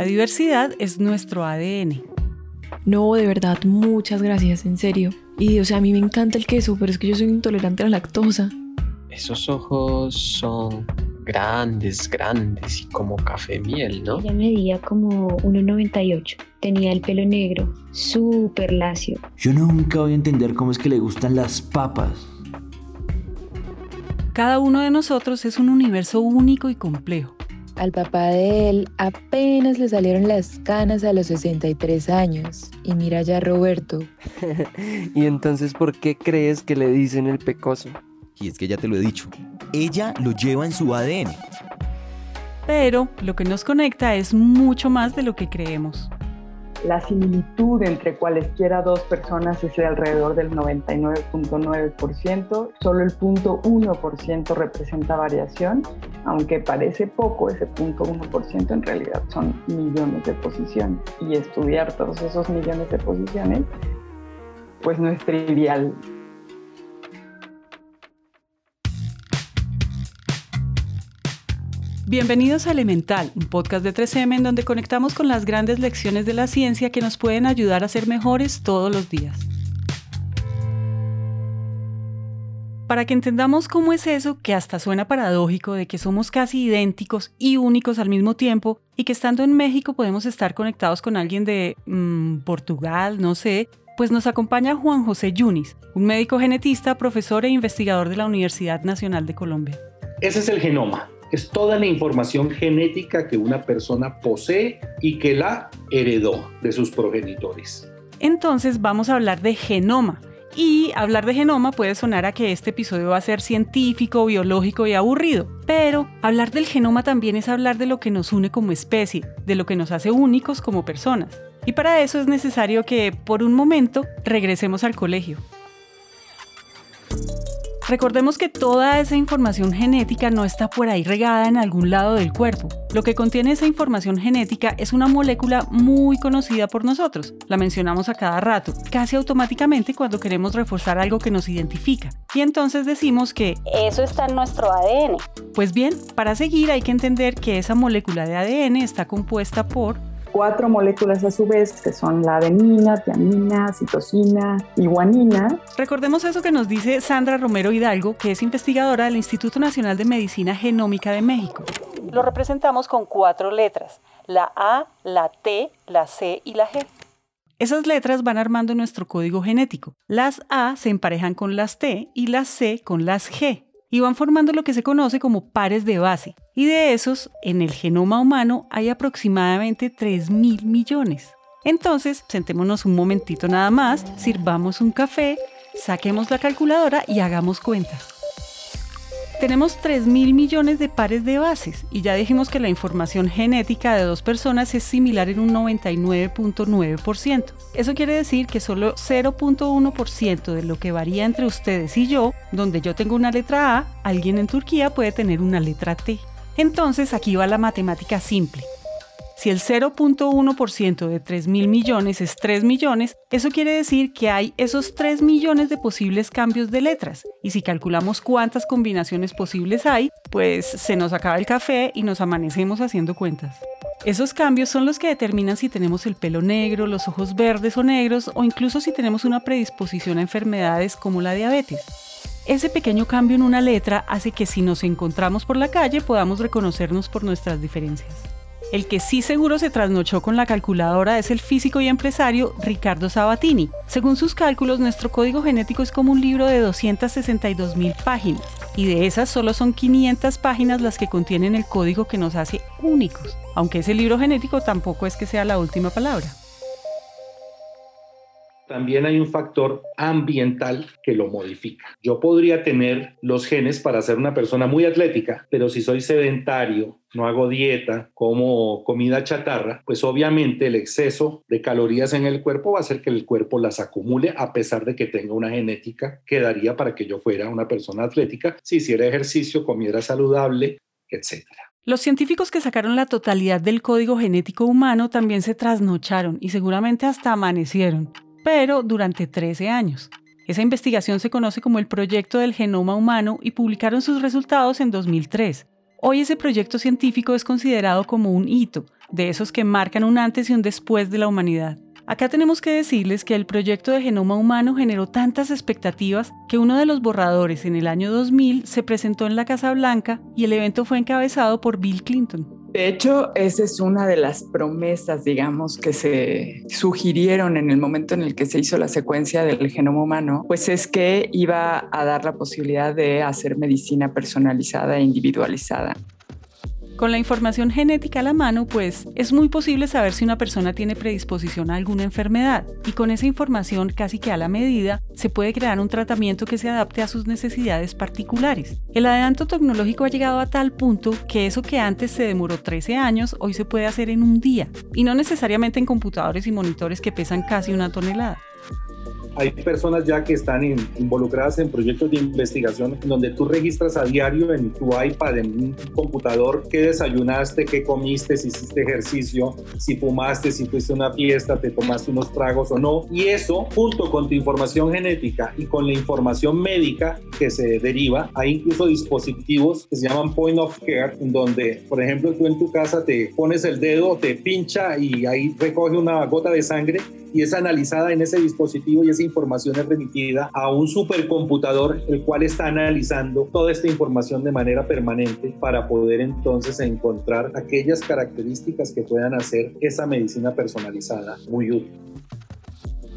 La diversidad es nuestro ADN. No, de verdad, muchas gracias, en serio. Y o sea, a mí me encanta el queso, pero es que yo soy intolerante a la lactosa. Esos ojos son grandes, grandes y como café miel, ¿no? Ella medía como 1,98. Tenía el pelo negro, súper lacio. Yo nunca voy a entender cómo es que le gustan las papas. Cada uno de nosotros es un universo único y complejo. Al papá de él apenas le salieron las canas a los 63 años. Y mira ya Roberto. ¿Y entonces por qué crees que le dicen el pecoso? Y es que ya te lo he dicho, ella lo lleva en su ADN. Pero lo que nos conecta es mucho más de lo que creemos. La similitud entre cualesquiera dos personas es de alrededor del 99.9%, solo el 0.1% representa variación, aunque parece poco, ese 0.1% en realidad son millones de posiciones. Y estudiar todos esos millones de posiciones, pues no es trivial. Bienvenidos a Elemental, un podcast de 3M en donde conectamos con las grandes lecciones de la ciencia que nos pueden ayudar a ser mejores todos los días. Para que entendamos cómo es eso que hasta suena paradójico de que somos casi idénticos y únicos al mismo tiempo y que estando en México podemos estar conectados con alguien de mm, Portugal, no sé, pues nos acompaña Juan José Yunis, un médico genetista, profesor e investigador de la Universidad Nacional de Colombia. Ese es el genoma es toda la información genética que una persona posee y que la heredó de sus progenitores. Entonces vamos a hablar de genoma. Y hablar de genoma puede sonar a que este episodio va a ser científico, biológico y aburrido, pero hablar del genoma también es hablar de lo que nos une como especie, de lo que nos hace únicos como personas. Y para eso es necesario que, por un momento, regresemos al colegio. Recordemos que toda esa información genética no está por ahí regada en algún lado del cuerpo. Lo que contiene esa información genética es una molécula muy conocida por nosotros. La mencionamos a cada rato, casi automáticamente cuando queremos reforzar algo que nos identifica. Y entonces decimos que eso está en nuestro ADN. Pues bien, para seguir hay que entender que esa molécula de ADN está compuesta por cuatro moléculas a su vez, que son la adenina, tiamina, citosina y guanina. Recordemos eso que nos dice Sandra Romero Hidalgo, que es investigadora del Instituto Nacional de Medicina Genómica de México. Lo representamos con cuatro letras, la A, la T, la C y la G. Esas letras van armando nuestro código genético. Las A se emparejan con las T y las C con las G y van formando lo que se conoce como pares de base. Y de esos, en el genoma humano hay aproximadamente 3 mil millones. Entonces, sentémonos un momentito nada más, sirvamos un café, saquemos la calculadora y hagamos cuentas. Tenemos 3 mil millones de pares de bases y ya dijimos que la información genética de dos personas es similar en un 99.9%. Eso quiere decir que solo 0.1% de lo que varía entre ustedes y yo, donde yo tengo una letra A, alguien en Turquía puede tener una letra T. Entonces aquí va la matemática simple. Si el 0.1% de 3 mil millones es 3 millones, eso quiere decir que hay esos 3 millones de posibles cambios de letras. Y si calculamos cuántas combinaciones posibles hay, pues se nos acaba el café y nos amanecemos haciendo cuentas. Esos cambios son los que determinan si tenemos el pelo negro, los ojos verdes o negros o incluso si tenemos una predisposición a enfermedades como la diabetes. Ese pequeño cambio en una letra hace que si nos encontramos por la calle podamos reconocernos por nuestras diferencias. El que sí seguro se trasnochó con la calculadora es el físico y empresario Ricardo Sabatini. Según sus cálculos, nuestro código genético es como un libro de 262 mil páginas, y de esas solo son 500 páginas las que contienen el código que nos hace únicos, aunque ese libro genético tampoco es que sea la última palabra también hay un factor ambiental que lo modifica. Yo podría tener los genes para ser una persona muy atlética, pero si soy sedentario, no hago dieta, como comida chatarra, pues obviamente el exceso de calorías en el cuerpo va a hacer que el cuerpo las acumule a pesar de que tenga una genética que daría para que yo fuera una persona atlética si hiciera ejercicio, comiera saludable, etc. Los científicos que sacaron la totalidad del código genético humano también se trasnocharon y seguramente hasta amanecieron pero durante 13 años. Esa investigación se conoce como el Proyecto del Genoma Humano y publicaron sus resultados en 2003. Hoy ese proyecto científico es considerado como un hito, de esos que marcan un antes y un después de la humanidad. Acá tenemos que decirles que el proyecto de genoma humano generó tantas expectativas que uno de los borradores en el año 2000 se presentó en la Casa Blanca y el evento fue encabezado por Bill Clinton. De hecho, esa es una de las promesas, digamos, que se sugirieron en el momento en el que se hizo la secuencia del genoma humano, pues es que iba a dar la posibilidad de hacer medicina personalizada e individualizada. Con la información genética a la mano, pues es muy posible saber si una persona tiene predisposición a alguna enfermedad y con esa información casi que a la medida se puede crear un tratamiento que se adapte a sus necesidades particulares. El adelanto tecnológico ha llegado a tal punto que eso que antes se demoró 13 años hoy se puede hacer en un día y no necesariamente en computadores y monitores que pesan casi una tonelada. Hay personas ya que están involucradas en proyectos de investigación donde tú registras a diario en tu iPad, en un computador, qué desayunaste, qué comiste, si hiciste ejercicio, si fumaste, si fuiste a una fiesta, te tomaste unos tragos o no. Y eso, junto con tu información genética y con la información médica que se deriva, hay incluso dispositivos que se llaman point of care, en donde, por ejemplo, tú en tu casa te pones el dedo, te pincha y ahí recoge una gota de sangre y es analizada en ese dispositivo y esa información es remitida a un supercomputador el cual está analizando toda esta información de manera permanente para poder entonces encontrar aquellas características que puedan hacer esa medicina personalizada muy útil.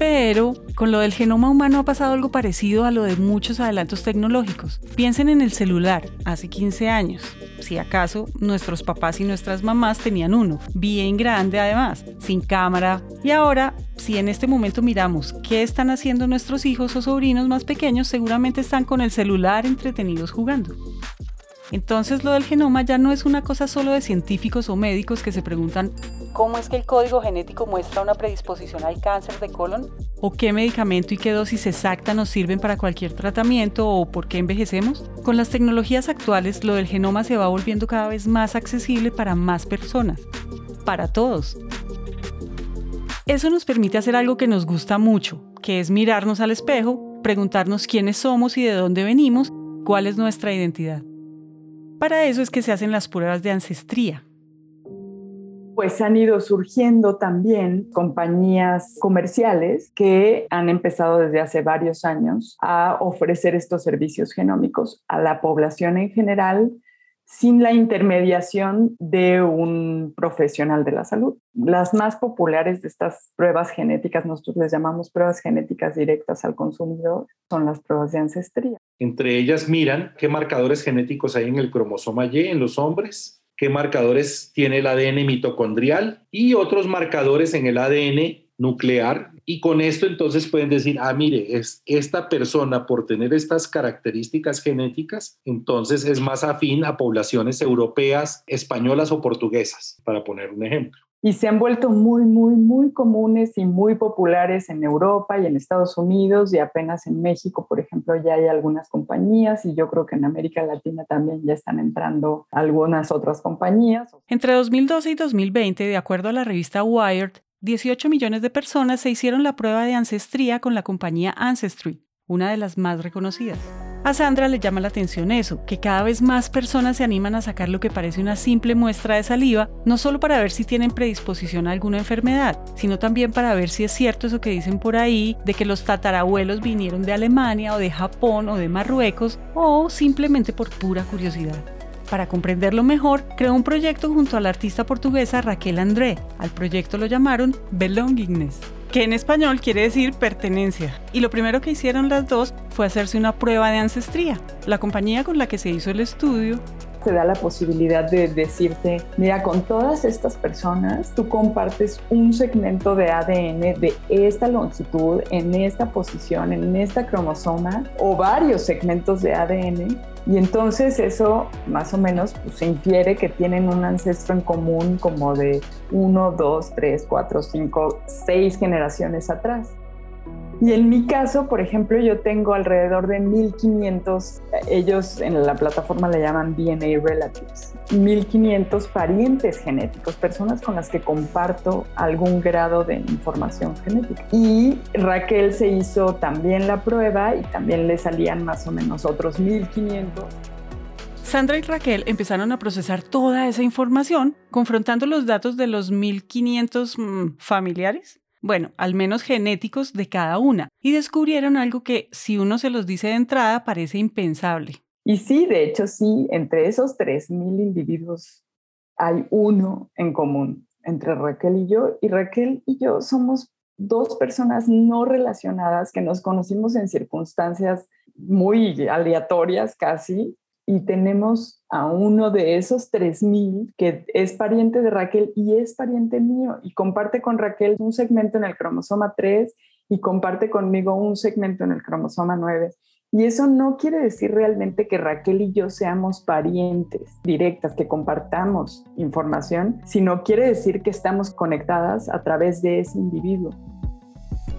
Pero con lo del genoma humano ha pasado algo parecido a lo de muchos adelantos tecnológicos. Piensen en el celular, hace 15 años. Si acaso nuestros papás y nuestras mamás tenían uno, bien grande además, sin cámara. Y ahora, si en este momento miramos qué están haciendo nuestros hijos o sobrinos más pequeños, seguramente están con el celular entretenidos jugando. Entonces lo del genoma ya no es una cosa solo de científicos o médicos que se preguntan ¿cómo es que el código genético muestra una predisposición al cáncer de colon? ¿O qué medicamento y qué dosis exacta nos sirven para cualquier tratamiento o por qué envejecemos? Con las tecnologías actuales lo del genoma se va volviendo cada vez más accesible para más personas, para todos. Eso nos permite hacer algo que nos gusta mucho, que es mirarnos al espejo, preguntarnos quiénes somos y de dónde venimos, cuál es nuestra identidad. Para eso es que se hacen las pruebas de ancestría. Pues han ido surgiendo también compañías comerciales que han empezado desde hace varios años a ofrecer estos servicios genómicos a la población en general sin la intermediación de un profesional de la salud. Las más populares de estas pruebas genéticas, nosotros les llamamos pruebas genéticas directas al consumidor, son las pruebas de ancestría. Entre ellas miran qué marcadores genéticos hay en el cromosoma Y en los hombres, qué marcadores tiene el ADN mitocondrial y otros marcadores en el ADN nuclear y con esto entonces pueden decir, ah, mire, es esta persona por tener estas características genéticas, entonces es más afín a poblaciones europeas, españolas o portuguesas, para poner un ejemplo. Y se han vuelto muy, muy, muy comunes y muy populares en Europa y en Estados Unidos y apenas en México, por ejemplo, ya hay algunas compañías y yo creo que en América Latina también ya están entrando algunas otras compañías. Entre 2012 y 2020, de acuerdo a la revista Wired, 18 millones de personas se hicieron la prueba de ancestría con la compañía Ancestry, una de las más reconocidas. A Sandra le llama la atención eso, que cada vez más personas se animan a sacar lo que parece una simple muestra de saliva, no solo para ver si tienen predisposición a alguna enfermedad, sino también para ver si es cierto eso que dicen por ahí, de que los tatarabuelos vinieron de Alemania o de Japón o de Marruecos, o simplemente por pura curiosidad. Para comprenderlo mejor, creó un proyecto junto a la artista portuguesa Raquel André. Al proyecto lo llamaron Belongingness, que en español quiere decir pertenencia. Y lo primero que hicieron las dos fue hacerse una prueba de ancestría. La compañía con la que se hizo el estudio te da la posibilidad de decirte, mira, con todas estas personas tú compartes un segmento de ADN de esta longitud, en esta posición, en esta cromosoma, o varios segmentos de ADN y entonces eso más o menos pues, se infiere que tienen un ancestro en común como de 1, 2, 3, 4, 5, 6 generaciones atrás. Y en mi caso, por ejemplo, yo tengo alrededor de 1500, ellos en la plataforma le llaman DNA Relatives, 1500 parientes genéticos, personas con las que comparto algún grado de información genética. Y Raquel se hizo también la prueba y también le salían más o menos otros 1500 Sandra y Raquel empezaron a procesar toda esa información, confrontando los datos de los 1500 mm, familiares, bueno, al menos genéticos de cada una, y descubrieron algo que, si uno se los dice de entrada, parece impensable. Y sí, de hecho, sí, entre esos 3.000 individuos hay uno en común entre Raquel y yo, y Raquel y yo somos dos personas no relacionadas que nos conocimos en circunstancias muy aleatorias casi, y tenemos a uno de esos 3.000 que es pariente de Raquel y es pariente mío y comparte con Raquel un segmento en el cromosoma 3 y comparte conmigo un segmento en el cromosoma 9. Y eso no quiere decir realmente que Raquel y yo seamos parientes directas, que compartamos información, sino quiere decir que estamos conectadas a través de ese individuo.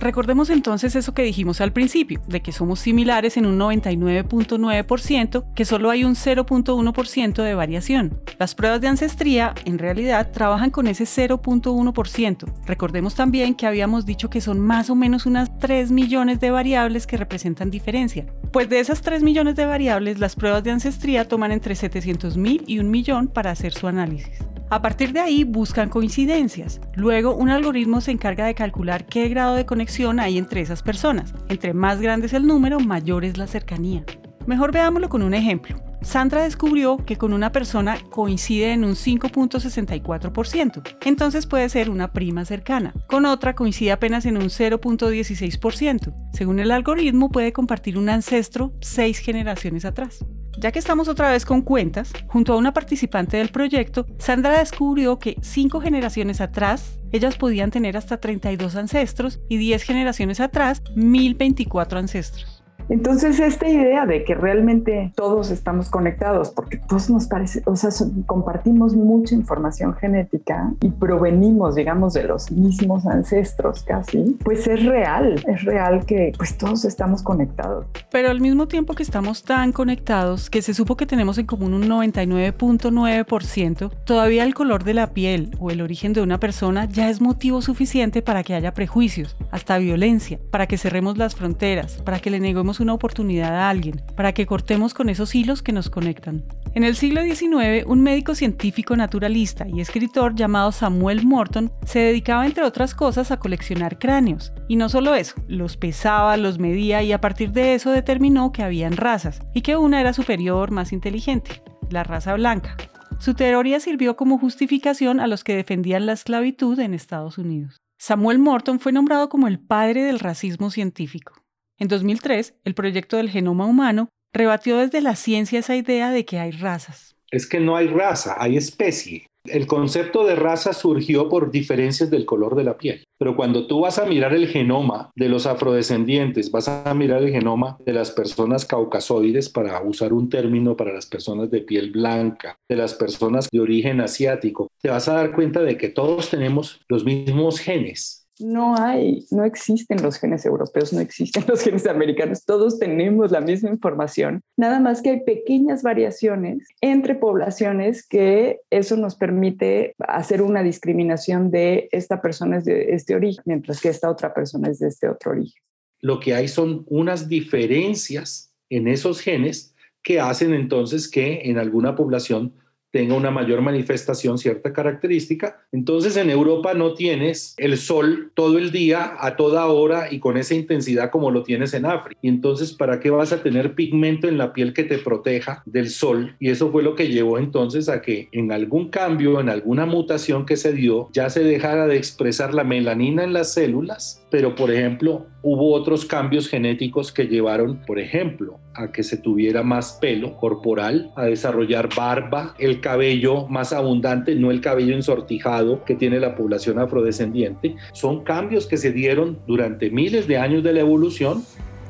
Recordemos entonces eso que dijimos al principio, de que somos similares en un 99.9%, que solo hay un 0.1% de variación. Las pruebas de ancestría, en realidad, trabajan con ese 0.1%. Recordemos también que habíamos dicho que son más o menos unas 3 millones de variables que representan diferencia. Pues de esas 3 millones de variables, las pruebas de ancestría toman entre 700.000 y un millón para hacer su análisis. A partir de ahí buscan coincidencias. Luego un algoritmo se encarga de calcular qué grado de conexión hay entre esas personas. Entre más grande es el número, mayor es la cercanía. Mejor veámoslo con un ejemplo. Sandra descubrió que con una persona coincide en un 5.64%, entonces puede ser una prima cercana. Con otra coincide apenas en un 0.16%. Según el algoritmo puede compartir un ancestro seis generaciones atrás. Ya que estamos otra vez con cuentas, junto a una participante del proyecto, Sandra descubrió que cinco generaciones atrás, ellas podían tener hasta 32 ancestros y 10 generaciones atrás, 1024 ancestros. Entonces, esta idea de que realmente todos estamos conectados, porque todos nos parece, o sea, compartimos mucha información genética y provenimos, digamos, de los mismos ancestros casi, pues es real, es real que pues todos estamos conectados. Pero al mismo tiempo que estamos tan conectados, que se supo que tenemos en común un 99.9%, todavía el color de la piel o el origen de una persona ya es motivo suficiente para que haya prejuicios, hasta violencia, para que cerremos las fronteras, para que le neguemos una oportunidad a alguien, para que cortemos con esos hilos que nos conectan. En el siglo XIX, un médico científico naturalista y escritor llamado Samuel Morton se dedicaba, entre otras cosas, a coleccionar cráneos. Y no solo eso, los pesaba, los medía y a partir de eso determinó que habían razas y que una era superior, más inteligente, la raza blanca. Su teoría sirvió como justificación a los que defendían la esclavitud en Estados Unidos. Samuel Morton fue nombrado como el padre del racismo científico. En 2003, el proyecto del genoma humano rebatió desde la ciencia esa idea de que hay razas. Es que no hay raza, hay especie. El concepto de raza surgió por diferencias del color de la piel. Pero cuando tú vas a mirar el genoma de los afrodescendientes, vas a mirar el genoma de las personas caucasoides, para usar un término para las personas de piel blanca, de las personas de origen asiático, te vas a dar cuenta de que todos tenemos los mismos genes no hay, no existen los genes europeos, no existen los genes americanos, todos tenemos la misma información, nada más que hay pequeñas variaciones entre poblaciones que eso nos permite hacer una discriminación de esta persona es de este origen, mientras que esta otra persona es de este otro origen. Lo que hay son unas diferencias en esos genes que hacen entonces que en alguna población tenga una mayor manifestación, cierta característica. Entonces en Europa no tienes el sol todo el día, a toda hora y con esa intensidad como lo tienes en África. Y entonces, ¿para qué vas a tener pigmento en la piel que te proteja del sol? Y eso fue lo que llevó entonces a que en algún cambio, en alguna mutación que se dio, ya se dejara de expresar la melanina en las células pero por ejemplo hubo otros cambios genéticos que llevaron, por ejemplo, a que se tuviera más pelo corporal, a desarrollar barba, el cabello más abundante, no el cabello ensortijado que tiene la población afrodescendiente. Son cambios que se dieron durante miles de años de la evolución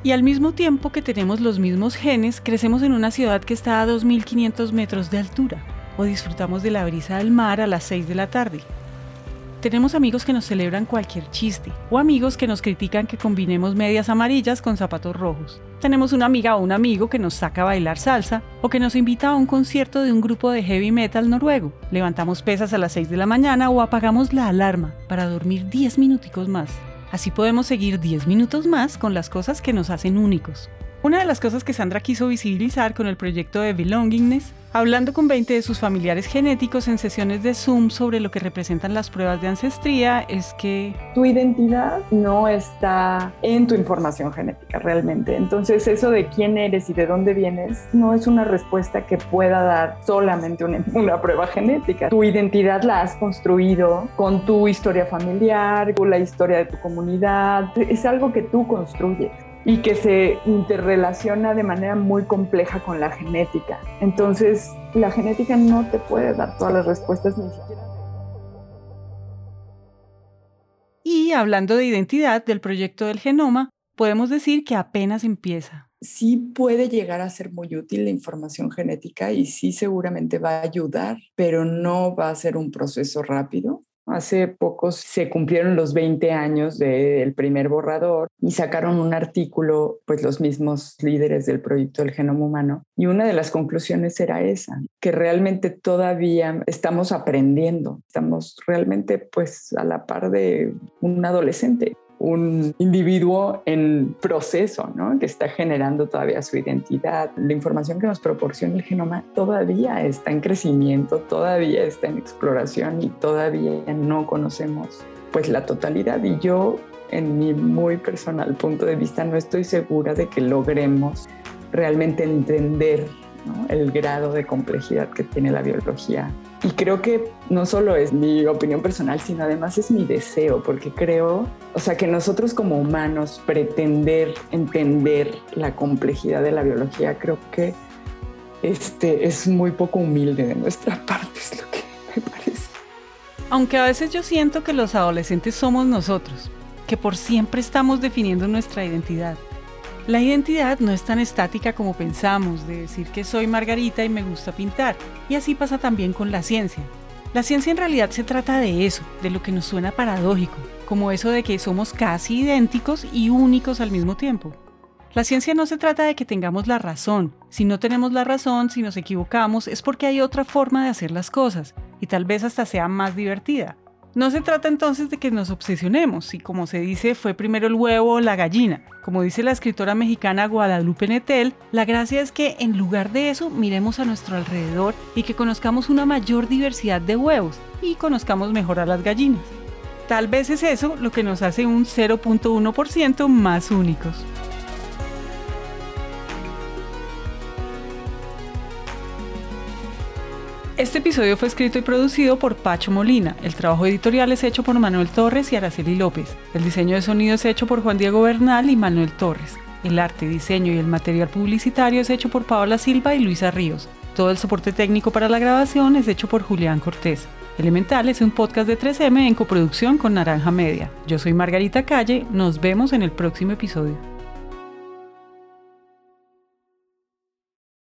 y al mismo tiempo que tenemos los mismos genes, crecemos en una ciudad que está a 2.500 metros de altura o disfrutamos de la brisa del mar a las 6 de la tarde. Tenemos amigos que nos celebran cualquier chiste o amigos que nos critican que combinemos medias amarillas con zapatos rojos. Tenemos una amiga o un amigo que nos saca a bailar salsa o que nos invita a un concierto de un grupo de heavy metal noruego. Levantamos pesas a las 6 de la mañana o apagamos la alarma para dormir 10 minuticos más. Así podemos seguir 10 minutos más con las cosas que nos hacen únicos. Una de las cosas que Sandra quiso visibilizar con el proyecto de Belongingness hablando con 20 de sus familiares genéticos en sesiones de Zoom sobre lo que representan las pruebas de ancestría, es que... Tu identidad no está en tu información genética realmente. Entonces eso de quién eres y de dónde vienes no es una respuesta que pueda dar solamente una, una prueba genética. Tu identidad la has construido con tu historia familiar, con la historia de tu comunidad. Es algo que tú construyes y que se interrelaciona de manera muy compleja con la genética. Entonces, la genética no te puede dar todas las respuestas ni siquiera. Y hablando de identidad del proyecto del genoma, podemos decir que apenas empieza. Sí puede llegar a ser muy útil la información genética y sí seguramente va a ayudar, pero no va a ser un proceso rápido. Hace poco se cumplieron los 20 años del primer borrador y sacaron un artículo, pues los mismos líderes del proyecto del genoma humano, y una de las conclusiones era esa, que realmente todavía estamos aprendiendo, estamos realmente pues a la par de un adolescente un individuo en proceso, ¿no? que está generando todavía su identidad. La información que nos proporciona el genoma todavía está en crecimiento, todavía está en exploración y todavía no conocemos pues la totalidad. Y yo, en mi muy personal punto de vista, no estoy segura de que logremos realmente entender el grado de complejidad que tiene la biología. Y creo que no solo es mi opinión personal, sino además es mi deseo, porque creo, o sea, que nosotros como humanos pretender entender la complejidad de la biología, creo que este, es muy poco humilde de nuestra parte, es lo que me parece. Aunque a veces yo siento que los adolescentes somos nosotros, que por siempre estamos definiendo nuestra identidad la identidad no es tan estática como pensamos, de decir que soy Margarita y me gusta pintar, y así pasa también con la ciencia. La ciencia en realidad se trata de eso, de lo que nos suena paradójico, como eso de que somos casi idénticos y únicos al mismo tiempo. La ciencia no se trata de que tengamos la razón. Si no tenemos la razón, si nos equivocamos, es porque hay otra forma de hacer las cosas, y tal vez hasta sea más divertida. No se trata entonces de que nos obsesionemos, y como se dice, fue primero el huevo o la gallina. Como dice la escritora mexicana Guadalupe Netel, la gracia es que en lugar de eso miremos a nuestro alrededor y que conozcamos una mayor diversidad de huevos y conozcamos mejor a las gallinas. Tal vez es eso lo que nos hace un 0.1% más únicos. Este episodio fue escrito y producido por Pacho Molina. El trabajo editorial es hecho por Manuel Torres y Araceli López. El diseño de sonido es hecho por Juan Diego Bernal y Manuel Torres. El arte, diseño y el material publicitario es hecho por Paola Silva y Luisa Ríos. Todo el soporte técnico para la grabación es hecho por Julián Cortés. Elemental es un podcast de 3M en coproducción con Naranja Media. Yo soy Margarita Calle, nos vemos en el próximo episodio.